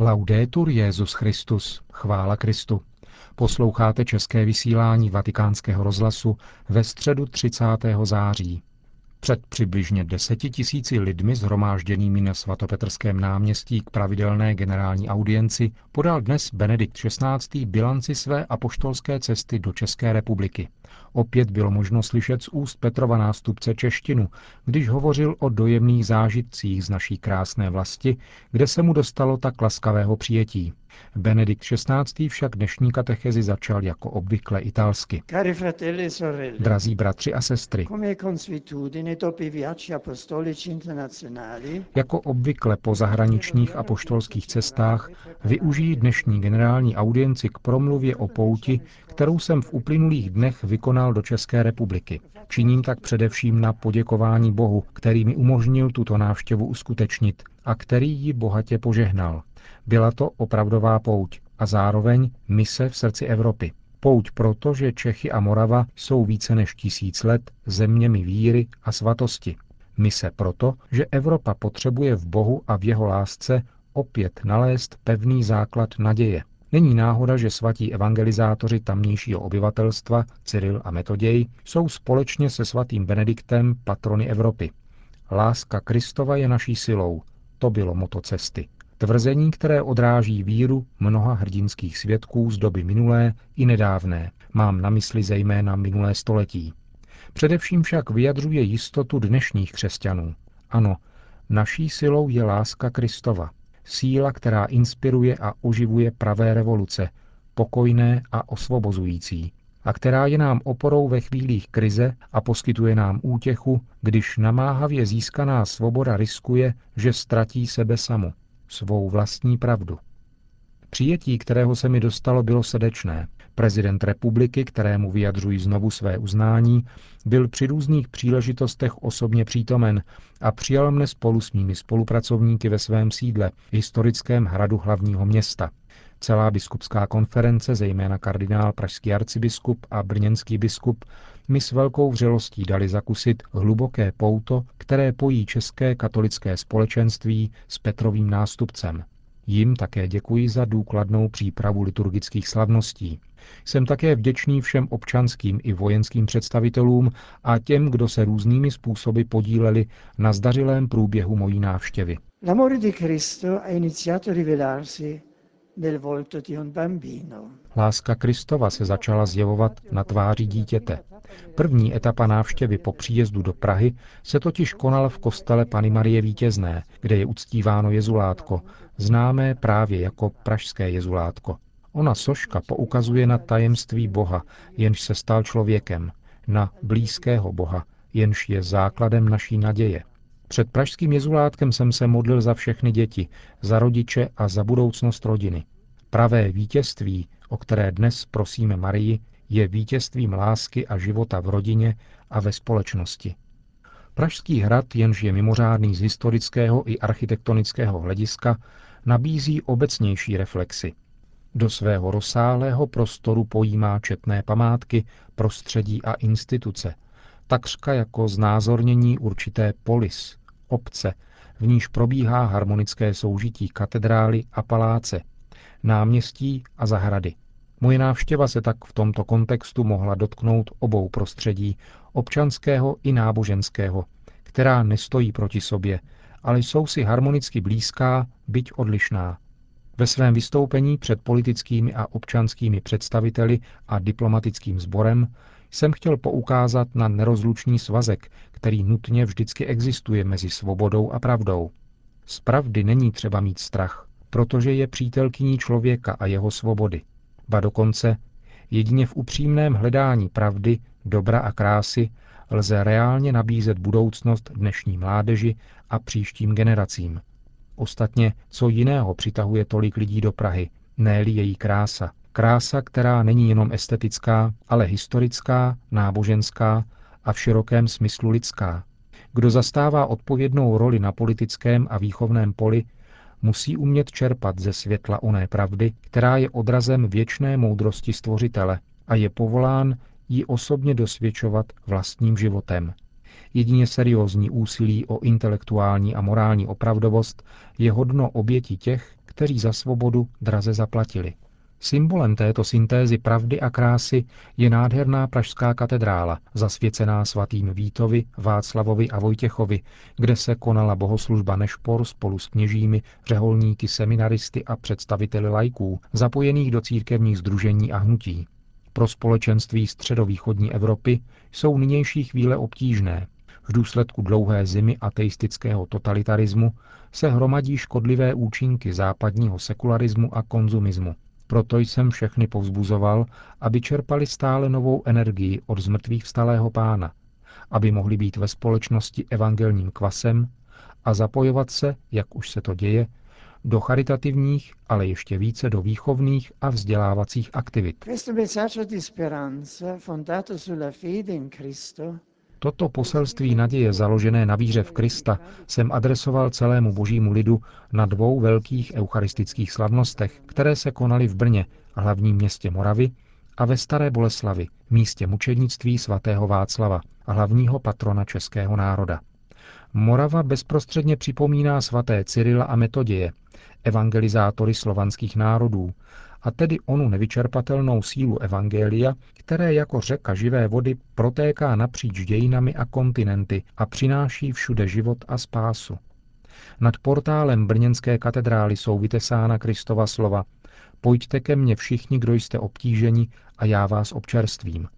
Laudetur Jezus Christus, chvála Kristu. Posloucháte české vysílání Vatikánského rozhlasu ve středu 30. září. Před přibližně deseti tisíci lidmi zhromážděnými na svatopetrském náměstí k pravidelné generální audienci podal dnes Benedikt XVI. bilanci své apoštolské cesty do České republiky. Opět bylo možno slyšet z úst Petrova nástupce češtinu, když hovořil o dojemných zážitcích z naší krásné vlasti, kde se mu dostalo tak laskavého přijetí. Benedikt XVI. však dnešní katechezi začal jako obvykle italsky. E Drazí bratři a sestry, jako obvykle po zahraničních apoštolských cestách využijí dnešní generální audienci k promluvě o pouti, kterou jsem v uplynulých dnech vykonal do České republiky. Činím tak především na poděkování Bohu, který mi umožnil tuto návštěvu uskutečnit a který ji bohatě požehnal. Byla to opravdová pouť a zároveň mise v srdci Evropy. Pouť proto, že Čechy a Morava jsou více než tisíc let zeměmi víry a svatosti. Mise proto, že Evropa potřebuje v Bohu a v jeho lásce opět nalézt pevný základ naděje. Není náhoda, že svatí evangelizátoři tamnějšího obyvatelstva, Cyril a Metoděj, jsou společně se svatým Benediktem patrony Evropy. Láska Kristova je naší silou. To bylo moto cesty. Tvrzení, které odráží víru mnoha hrdinských svědků z doby minulé i nedávné. Mám na mysli zejména minulé století. Především však vyjadřuje jistotu dnešních křesťanů. Ano, naší silou je láska Kristova, síla, která inspiruje a oživuje pravé revoluce, pokojné a osvobozující, a která je nám oporou ve chvílích krize a poskytuje nám útěchu, když namáhavě získaná svoboda riskuje, že ztratí sebe samu svou vlastní pravdu. Přijetí, kterého se mi dostalo, bylo srdečné. Prezident republiky, kterému vyjadřují znovu své uznání, byl při různých příležitostech osobně přítomen a přijal mne spolu s mými spolupracovníky ve svém sídle, historickém hradu hlavního města. Celá biskupská konference, zejména kardinál pražský arcibiskup a brněnský biskup, mi s velkou vřelostí dali zakusit hluboké pouto, které pojí české katolické společenství s Petrovým nástupcem. Jim také děkuji za důkladnou přípravu liturgických slavností. Jsem také vděčný všem občanským i vojenským představitelům a těm, kdo se různými způsoby podíleli na zdařilém průběhu mojí návštěvy. Di Cristo iniziato a rivelarsi Láska Kristova se začala zjevovat na tváři dítěte. První etapa návštěvy po příjezdu do Prahy se totiž konala v kostele Pany Marie Vítězné, kde je uctíváno jezulátko, známé právě jako pražské jezulátko. Ona soška poukazuje na tajemství Boha, jenž se stal člověkem, na blízkého Boha, jenž je základem naší naděje. Před pražským jezulátkem jsem se modlil za všechny děti, za rodiče a za budoucnost rodiny. Pravé vítězství, o které dnes prosíme Marii, je vítězstvím lásky a života v rodině a ve společnosti. Pražský hrad, jenž je mimořádný z historického i architektonického hlediska, nabízí obecnější reflexy. Do svého rozsáhlého prostoru pojímá četné památky, prostředí a instituce, takřka jako znázornění určité polis, obce, v níž probíhá harmonické soužití katedrály a paláce, náměstí a zahrady. Moje návštěva se tak v tomto kontextu mohla dotknout obou prostředí, občanského i náboženského, která nestojí proti sobě, ale jsou si harmonicky blízká, byť odlišná. Ve svém vystoupení před politickými a občanskými představiteli a diplomatickým sborem jsem chtěl poukázat na nerozlučný svazek, který nutně vždycky existuje mezi svobodou a pravdou. Z pravdy není třeba mít strach, protože je přítelkyní člověka a jeho svobody. Ba dokonce, jedině v upřímném hledání pravdy, dobra a krásy lze reálně nabízet budoucnost dnešní mládeži a příštím generacím. Ostatně, co jiného přitahuje tolik lidí do Prahy, ne její krása, Krása, která není jenom estetická, ale historická, náboženská a v širokém smyslu lidská. Kdo zastává odpovědnou roli na politickém a výchovném poli, musí umět čerpat ze světla oné pravdy, která je odrazem věčné moudrosti Stvořitele a je povolán ji osobně dosvědčovat vlastním životem. Jedině seriózní úsilí o intelektuální a morální opravdovost je hodno oběti těch, kteří za svobodu draze zaplatili. Symbolem této syntézy pravdy a krásy je nádherná pražská katedrála, zasvěcená svatým Vítovi, Václavovi a Vojtěchovi, kde se konala bohoslužba Nešpor spolu s kněžími, řeholníky, seminaristy a představiteli lajků, zapojených do církevních združení a hnutí. Pro společenství středovýchodní Evropy jsou nynější chvíle obtížné. V důsledku dlouhé zimy ateistického totalitarismu se hromadí škodlivé účinky západního sekularismu a konzumismu. Proto jsem všechny povzbuzoval, aby čerpali stále novou energii od zmrtvých vstalého pána, aby mohli být ve společnosti evangelním kvasem a zapojovat se, jak už se to děje, do charitativních, ale ještě více do výchovných a vzdělávacích aktivit. Toto poselství naděje založené na víře v Krista jsem adresoval celému božímu lidu na dvou velkých eucharistických slavnostech, které se konaly v Brně, hlavním městě Moravy, a ve Staré Boleslavi, místě mučednictví svatého Václava, hlavního patrona českého národa. Morava bezprostředně připomíná svaté Cyrila a Metoděje, evangelizátory slovanských národů, a tedy onu nevyčerpatelnou sílu Evangelia, které jako řeka živé vody protéká napříč dějinami a kontinenty a přináší všude život a spásu. Nad portálem brněnské katedrály jsou vytesána Kristova slova Pojďte ke mně všichni, kdo jste obtíženi, a já vás občerstvím.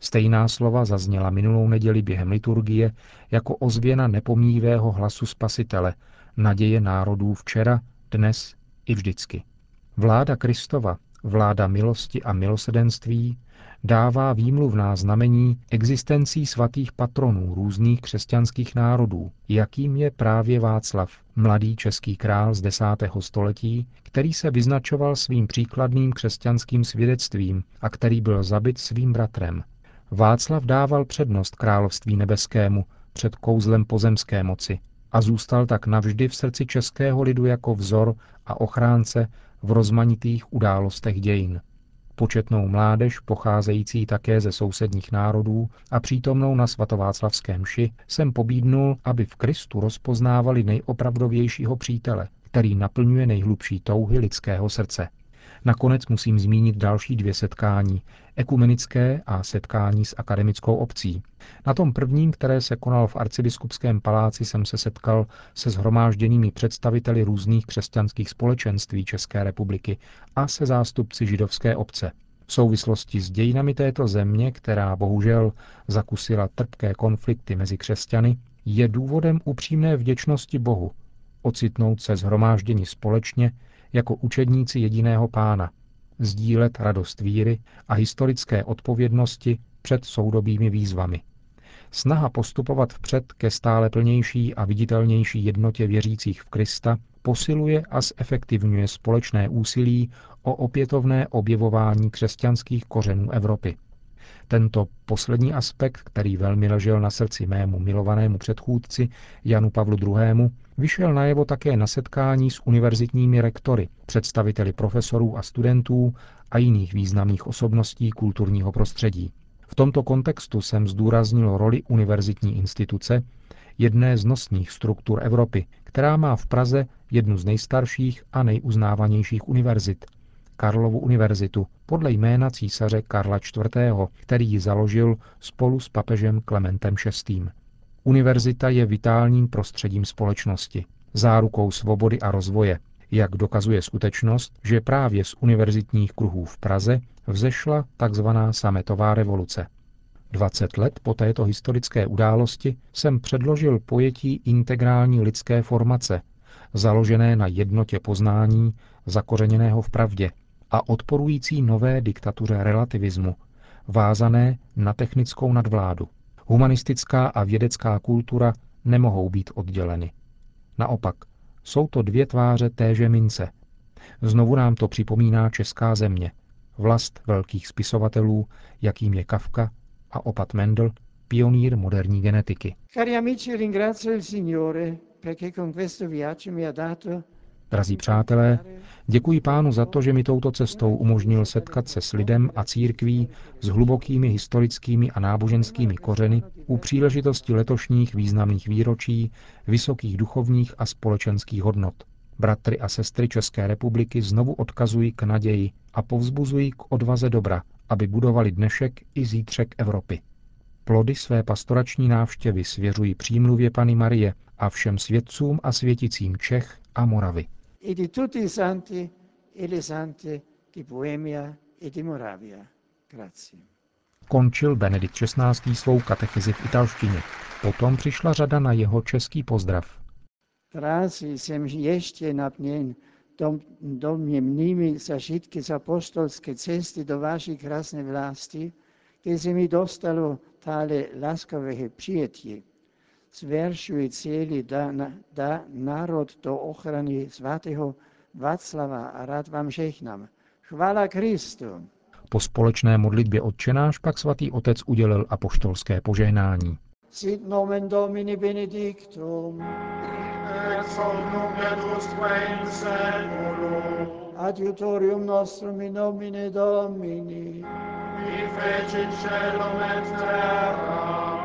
Stejná slova zazněla minulou neděli během liturgie jako ozvěna nepomíjivého hlasu Spasitele, naděje národů včera, dnes i vždycky. Vláda Kristova, vláda milosti a milosedenství, dává výmluvná znamení existencí svatých patronů různých křesťanských národů, jakým je právě Václav, mladý český král z desátého století, který se vyznačoval svým příkladným křesťanským svědectvím a který byl zabit svým bratrem. Václav dával přednost království nebeskému před kouzlem pozemské moci a zůstal tak navždy v srdci českého lidu jako vzor a ochránce v rozmanitých událostech dějin. Početnou mládež, pocházející také ze sousedních národů a přítomnou na svatováclavském ši, jsem pobídnul, aby v Kristu rozpoznávali nejopravdovějšího přítele, který naplňuje nejhlubší touhy lidského srdce. Nakonec musím zmínit další dvě setkání, ekumenické a setkání s akademickou obcí. Na tom prvním, které se konalo v arcibiskupském paláci, jsem se setkal se zhromážděnými představiteli různých křesťanských společenství České republiky a se zástupci židovské obce. V souvislosti s dějinami této země, která bohužel zakusila trpké konflikty mezi křesťany, je důvodem upřímné vděčnosti Bohu ocitnout se zhromáždění společně jako učedníci jediného pána, sdílet radost víry a historické odpovědnosti před soudobými výzvami. Snaha postupovat vpřed ke stále plnější a viditelnější jednotě věřících v Krista posiluje a zefektivňuje společné úsilí o opětovné objevování křesťanských kořenů Evropy. Tento poslední aspekt, který velmi ležel na srdci mému milovanému předchůdci Janu Pavlu II., vyšel najevo také na setkání s univerzitními rektory, představiteli profesorů a studentů a jiných významných osobností kulturního prostředí. V tomto kontextu jsem zdůraznil roli univerzitní instituce, jedné z nosných struktur Evropy, která má v Praze jednu z nejstarších a nejuznávanějších univerzit, Karlovu univerzitu, podle jména císaře Karla IV., který ji založil spolu s papežem Klementem VI. Univerzita je vitálním prostředím společnosti, zárukou svobody a rozvoje, jak dokazuje skutečnost, že právě z univerzitních kruhů v Praze vzešla tzv. sametová revoluce. 20 let po této historické události jsem předložil pojetí integrální lidské formace, založené na jednotě poznání, zakořeněného v pravdě a odporující nové diktatuře relativismu, vázané na technickou nadvládu. Humanistická a vědecká kultura nemohou být odděleny. Naopak, jsou to dvě tváře téže mince. Znovu nám to připomíná česká země, vlast velkých spisovatelů, jakým je Kafka a opat Mendel, pionýr moderní genetiky. Cari amici, ringrazio il Signore perché con questo viaggio mi ha dato Drazí přátelé, děkuji pánu za to, že mi touto cestou umožnil setkat se s lidem a církví s hlubokými historickými a náboženskými kořeny u příležitosti letošních významných výročí vysokých duchovních a společenských hodnot. Bratry a sestry České republiky znovu odkazují k naději a povzbuzují k odvaze dobra, aby budovali dnešek i zítřek Evropy. Plody své pastorační návštěvy svěřují přímluvě Pany Marie a všem svědcům a světicím Čech a Moravy. E di tutti i santi e le sante di Boemia e di Moravia. Grazie. Končil Benedikt XVI. svou katechezi v italštině. Potom přišla řada na jeho český pozdrav. Drazí jsem ještě napněn dom, domněmnými zažitky z apostolské cesty do vaší krásné vlasti, kde se mi dostalo tále laskavé přijetí. Zveršuji celý da, da národ do ochrany svatého Václava a rád vám žehnám. Chvála Kristu. Po společné modlitbě odčenáš pak svatý otec udělil apoštolské požehnání. Sit nomen Domini benedictum. ex Adiutorium nostrum in nomine Domini. qui fecit celum et terra,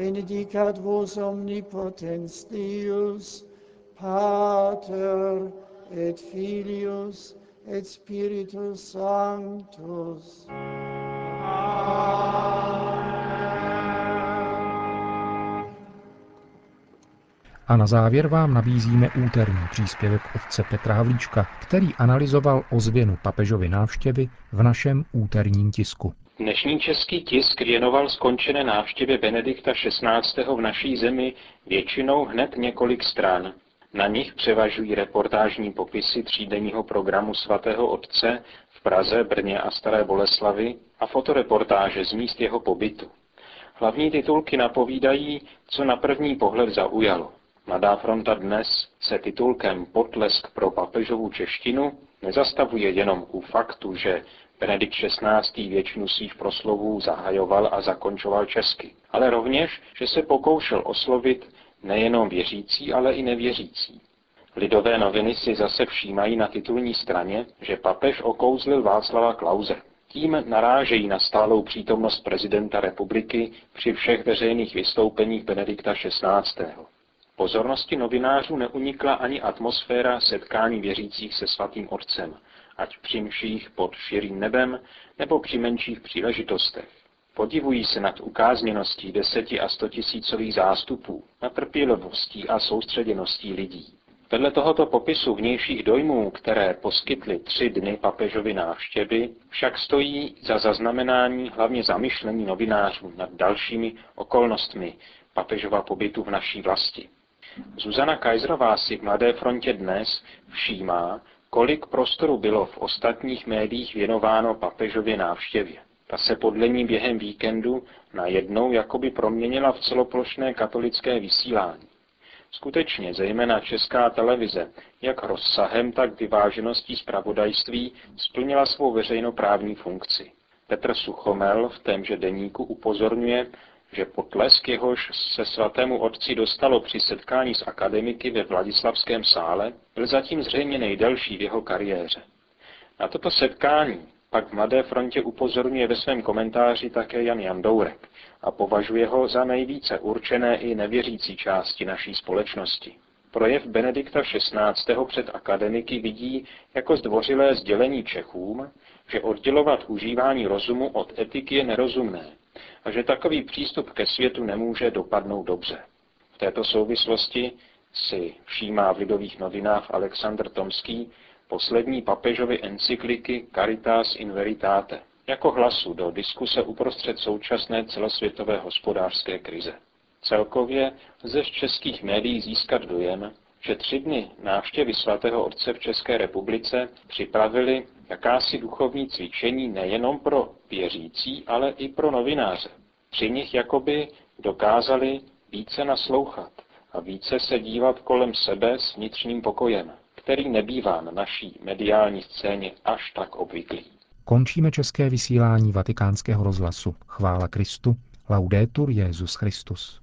Benedicat vos omnipotens Deus, Pater et Filius et Spiritus Sanctus. A na závěr vám nabízíme úterní příspěvek otce Petra Havlíčka, který analyzoval ozvěnu papežovy návštěvy v našem úterním tisku. Dnešní český tisk věnoval skončené návštěvě Benedikta XVI. v naší zemi většinou hned několik stran. Na nich převažují reportážní popisy třídenního programu svatého otce v Praze, Brně a Staré Boleslavi a fotoreportáže z míst jeho pobytu. Hlavní titulky napovídají, co na první pohled zaujalo. Mladá fronta dnes se titulkem Potlesk pro papežovu češtinu nezastavuje jenom u faktu, že Benedikt XVI. většinu svých proslovů zahajoval a zakončoval česky, ale rovněž, že se pokoušel oslovit nejenom věřící, ale i nevěřící. Lidové noviny si zase všímají na titulní straně, že papež okouzlil Václava Klauze. Tím narážejí na stálou přítomnost prezidenta republiky při všech veřejných vystoupeních Benedikta XVI. Pozornosti novinářů neunikla ani atmosféra setkání věřících se svatým otcem, ať při mších pod širým nebem nebo při menších příležitostech. Podivují se nad ukázněností deseti a stotisícových zástupů, nad trpělivostí a soustředěností lidí. Vedle tohoto popisu vnějších dojmů, které poskytly tři dny papežovy návštěvy, však stojí za zaznamenání hlavně zamyšlení novinářů nad dalšími okolnostmi papežova pobytu v naší vlasti. Zuzana Kajzrová si v Mladé frontě dnes všímá, kolik prostoru bylo v ostatních médiích věnováno papežově návštěvě. Ta se podle ní během víkendu najednou jakoby proměnila v celoplošné katolické vysílání. Skutečně, zejména česká televize, jak rozsahem, tak vyvážeností zpravodajství, splnila svou veřejnoprávní funkci. Petr Suchomel v témže deníku upozorňuje, že potlesk jehož se svatému otci dostalo při setkání s akademiky ve Vladislavském sále, byl zatím zřejmě nejdelší v jeho kariéře. Na toto setkání pak v Mladé frontě upozorňuje ve svém komentáři také Jan Jandourek a považuje ho za nejvíce určené i nevěřící části naší společnosti. Projev Benedikta XVI. před akademiky vidí jako zdvořilé sdělení Čechům, že oddělovat užívání rozumu od etiky je nerozumné a že takový přístup ke světu nemůže dopadnout dobře. V této souvislosti si všímá v lidových novinách Alexandr Tomský poslední papežovy encykliky Caritas in Veritate jako hlasu do diskuse uprostřed současné celosvětové hospodářské krize. Celkově lze z českých médií získat dojem, že tři dny návštěvy svatého otce v České republice připravili jakási duchovní cvičení nejenom pro věřící, ale i pro novináře. Při nich jakoby dokázali více naslouchat a více se dívat kolem sebe s vnitřním pokojem, který nebývá na naší mediální scéně až tak obvyklý. Končíme české vysílání vatikánského rozhlasu. Chvála Kristu. Laudetur Jezus Christus.